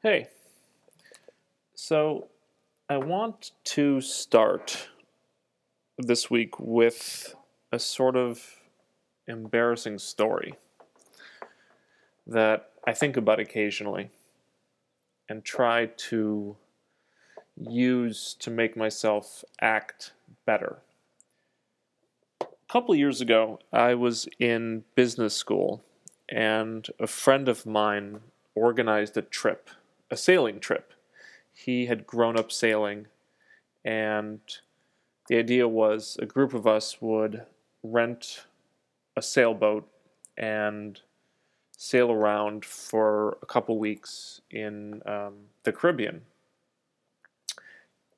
Hey, so I want to start this week with a sort of embarrassing story that I think about occasionally and try to use to make myself act better. A couple years ago, I was in business school and a friend of mine organized a trip, a sailing trip. He had grown up sailing, and the idea was a group of us would rent a sailboat and sail around for a couple weeks in um, the Caribbean.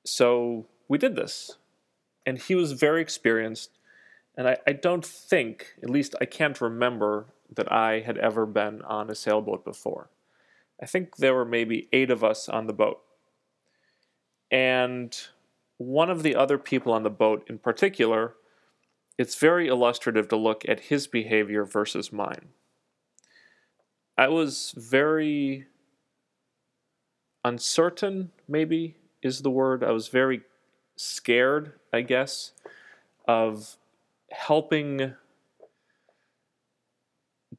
So we did this, and he was very experienced. And I, I don't think, at least I can't remember, that I had ever been on a sailboat before. I think there were maybe eight of us on the boat. And one of the other people on the boat in particular, it's very illustrative to look at his behavior versus mine. I was very uncertain, maybe is the word. I was very scared, I guess, of helping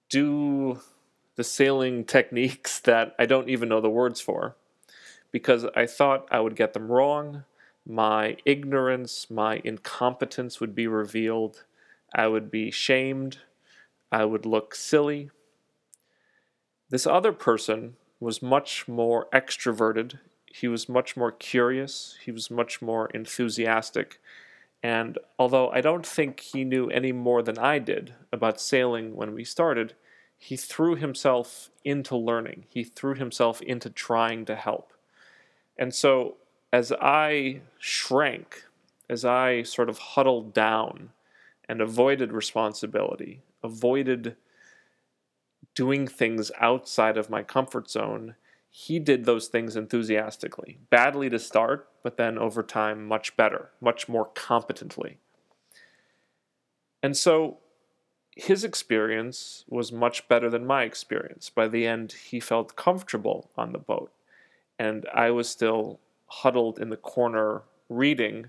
do the sailing techniques that I don't even know the words for because I thought I would get them wrong. My ignorance, my incompetence would be revealed. I would be shamed. I would look silly. This other person was much more extroverted. He was much more curious. He was much more enthusiastic. And although I don't think he knew any more than I did about sailing when we started, he threw himself into learning. He threw himself into trying to help. And so as I shrank, as I sort of huddled down and avoided responsibility, avoided doing things outside of my comfort zone, he did those things enthusiastically. Badly to start, but then over time, much better, much more competently. And so his experience was much better than my experience. By the end, he felt comfortable on the boat. And I was still huddled in the corner reading,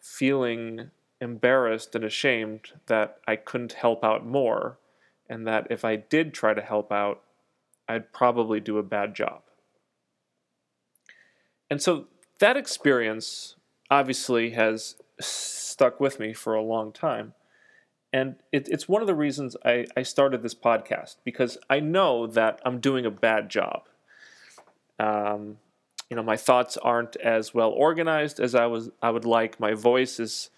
feeling embarrassed and ashamed that I couldn't help out more and that if I did try to help out, I'd probably do a bad job. And so that experience obviously has stuck with me for a long time. And it, it's one of the reasons I, I started this podcast because I know that I'm doing a bad job. Um, you know, my thoughts aren't as well organized as I was I would like. My voice is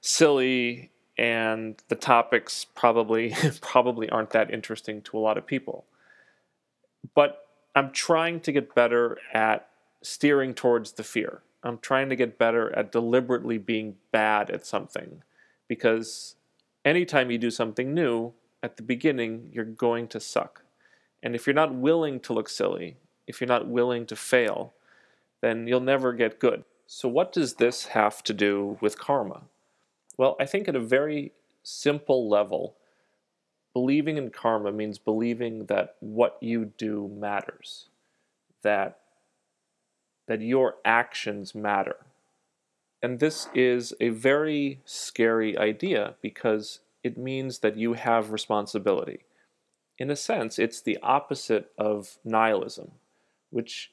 silly and the topics probably probably aren't that interesting to a lot of people. But I'm trying to get better at steering towards the fear. I'm trying to get better at deliberately being bad at something because anytime you do something new, at the beginning, you're going to suck. And if you're not willing to look silly, if you're not willing to fail, then you'll never get good. So, what does this have to do with karma? Well, I think at a very simple level, believing in karma means believing that what you do matters, that, that your actions matter. And this is a very scary idea because it means that you have responsibility. In a sense, it's the opposite of nihilism, which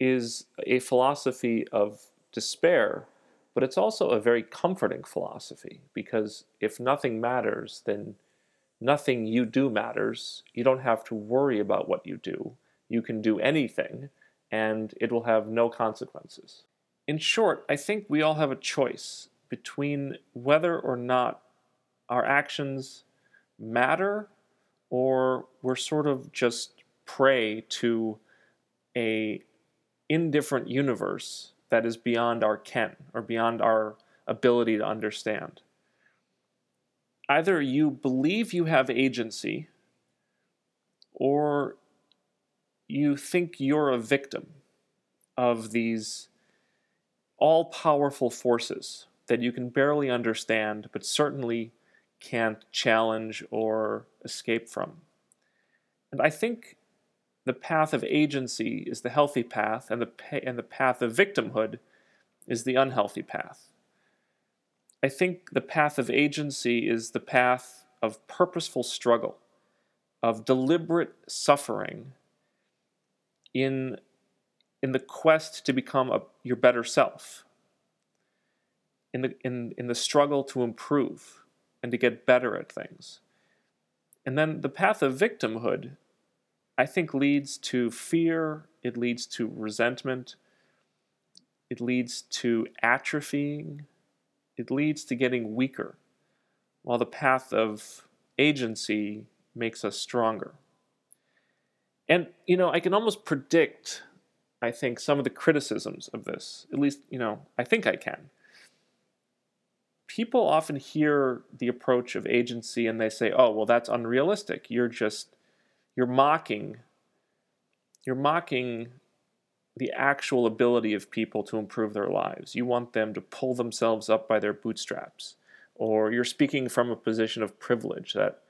is a philosophy of despair but it's also a very comforting philosophy because if nothing matters, then nothing you do matters. You don't have to worry about what you do. You can do anything and it will have no consequences. In short, I think we all have a choice between whether or not our actions matter or we're sort of just prey to a indifferent universe that is beyond our ken or beyond our ability to understand. Either you believe you have agency or you think you're a victim of these all powerful forces that you can barely understand but certainly can't challenge or escape from. And I think the path of agency is the healthy path, and the, and the path of victimhood is the unhealthy path. I think the path of agency is the path of purposeful struggle, of deliberate suffering in, in the quest to become a, your better self, in the, in, in the struggle to improve and to get better at things. And then the path of victimhood, I think, leads to fear, it leads to resentment, it leads to atrophying, it leads to getting weaker, while the path of agency makes us stronger. And, you know, I can almost predict, I think, some of the criticisms of this. At least, you know, I think I can. People often hear the approach of agency and they say, oh, well, that's unrealistic. You're just, you're mocking, you're mocking the actual ability of people to improve their lives. You want them to pull themselves up by their bootstraps. Or you're speaking from a position of privilege that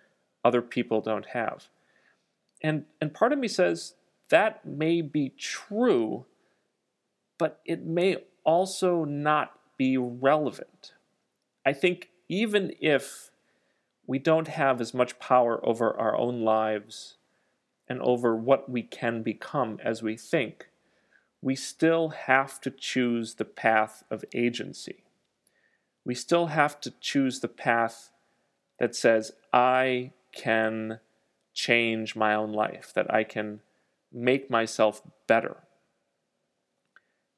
other people don't have. And, and part of me says that may be true, but it may also not be relevant. I think even if we don't have as much power over our own lives and over what we can become as we think, we still have to choose the path of agency. We still have to choose the path that says, I can change my own life, that I can make myself better,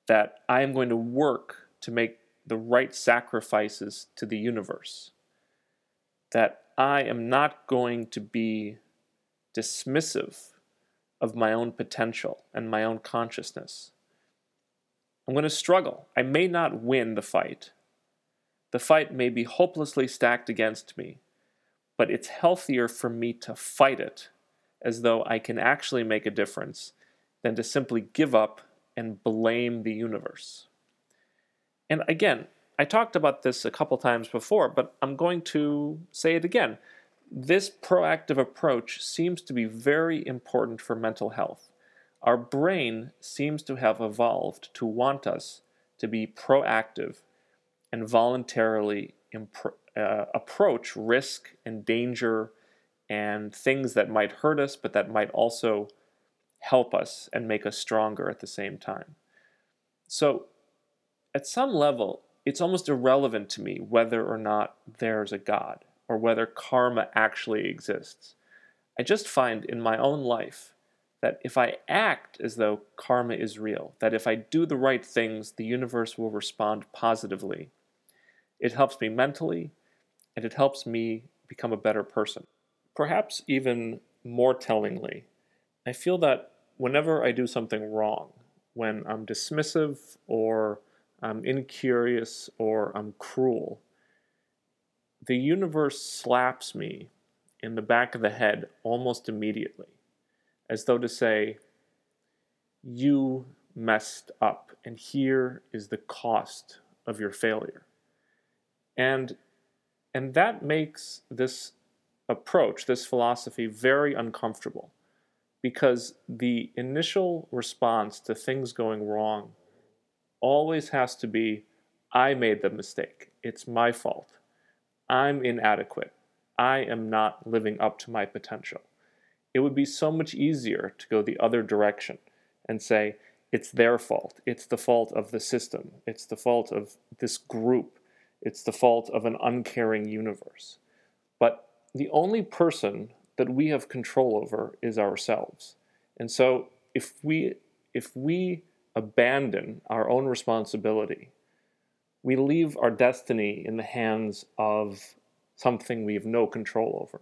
that I am going to work to make the right sacrifices to the universe, that I am not going to be dismissive of my own potential and my own consciousness. I'm going to struggle. I may not win the fight. The fight may be hopelessly stacked against me, but it's healthier for me to fight it as though I can actually make a difference than to simply give up and blame the universe. And again, I talked about this a couple times before, but I'm going to say it again. This proactive approach seems to be very important for mental health. Our brain seems to have evolved to want us to be proactive and voluntarily uh, approach risk and danger and things that might hurt us, but that might also help us and make us stronger at the same time. So, at some level, it's almost irrelevant to me whether or not there's a God or whether karma actually exists. I just find in my own life that if I act as though karma is real, that if I do the right things, the universe will respond positively. It helps me mentally, and it helps me become a better person. Perhaps even more tellingly, I feel that whenever I do something wrong, when I'm dismissive or I'm incurious or I'm cruel, the universe slaps me in the back of the head almost immediately as though to say, You messed up, and here is the cost of your failure. And, and that makes this approach, this philosophy, very uncomfortable because the initial response to things going wrong always has to be I made the mistake. It's my fault. I'm inadequate. I am not living up to my potential it would be so much easier to go the other direction and say, it's their fault. It's the fault of the system. It's the fault of this group. It's the fault of an uncaring universe. But the only person that we have control over is ourselves. And so if we if we abandon our own responsibility, we leave our destiny in the hands of something we have no control over.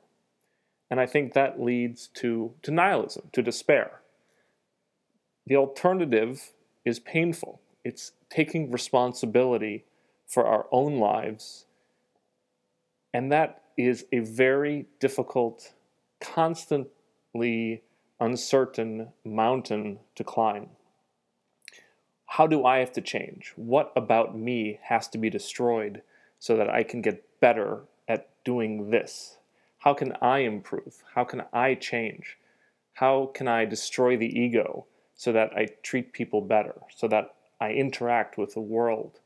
And I think that leads to, to nihilism, to despair. The alternative is painful. It's taking responsibility for our own lives. And that is a very difficult, constantly uncertain mountain to climb. How do I have to change? What about me has to be destroyed so that I can get better at doing this? How can I improve? How can I change? How can I destroy the ego so that I treat people better, so that I interact with the world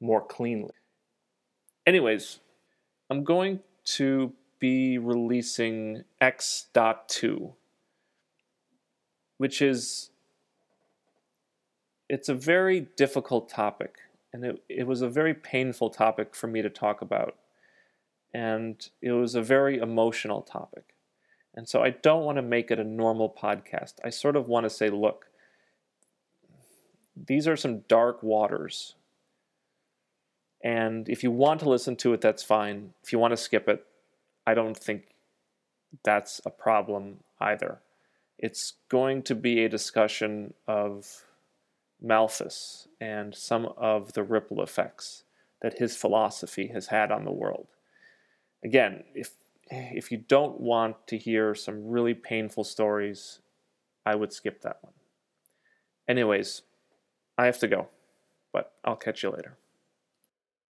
more cleanly? Anyways, I'm going to be releasing X.2, which is it's a very difficult topic and it, it was a very painful topic for me to talk about and it was a very emotional topic. And so i don't want to make it a normal podcast. I sort of want to say look these are some dark waters and if you want to listen to it that's fine if you want to skip it i don't think that's a problem either it's going to be a discussion of Malthus and some of the ripple effects that his philosophy has had on the world. Again, if if you don't want to hear some really painful stories, I would skip that one. Anyways, I have to go, but I'll catch you later.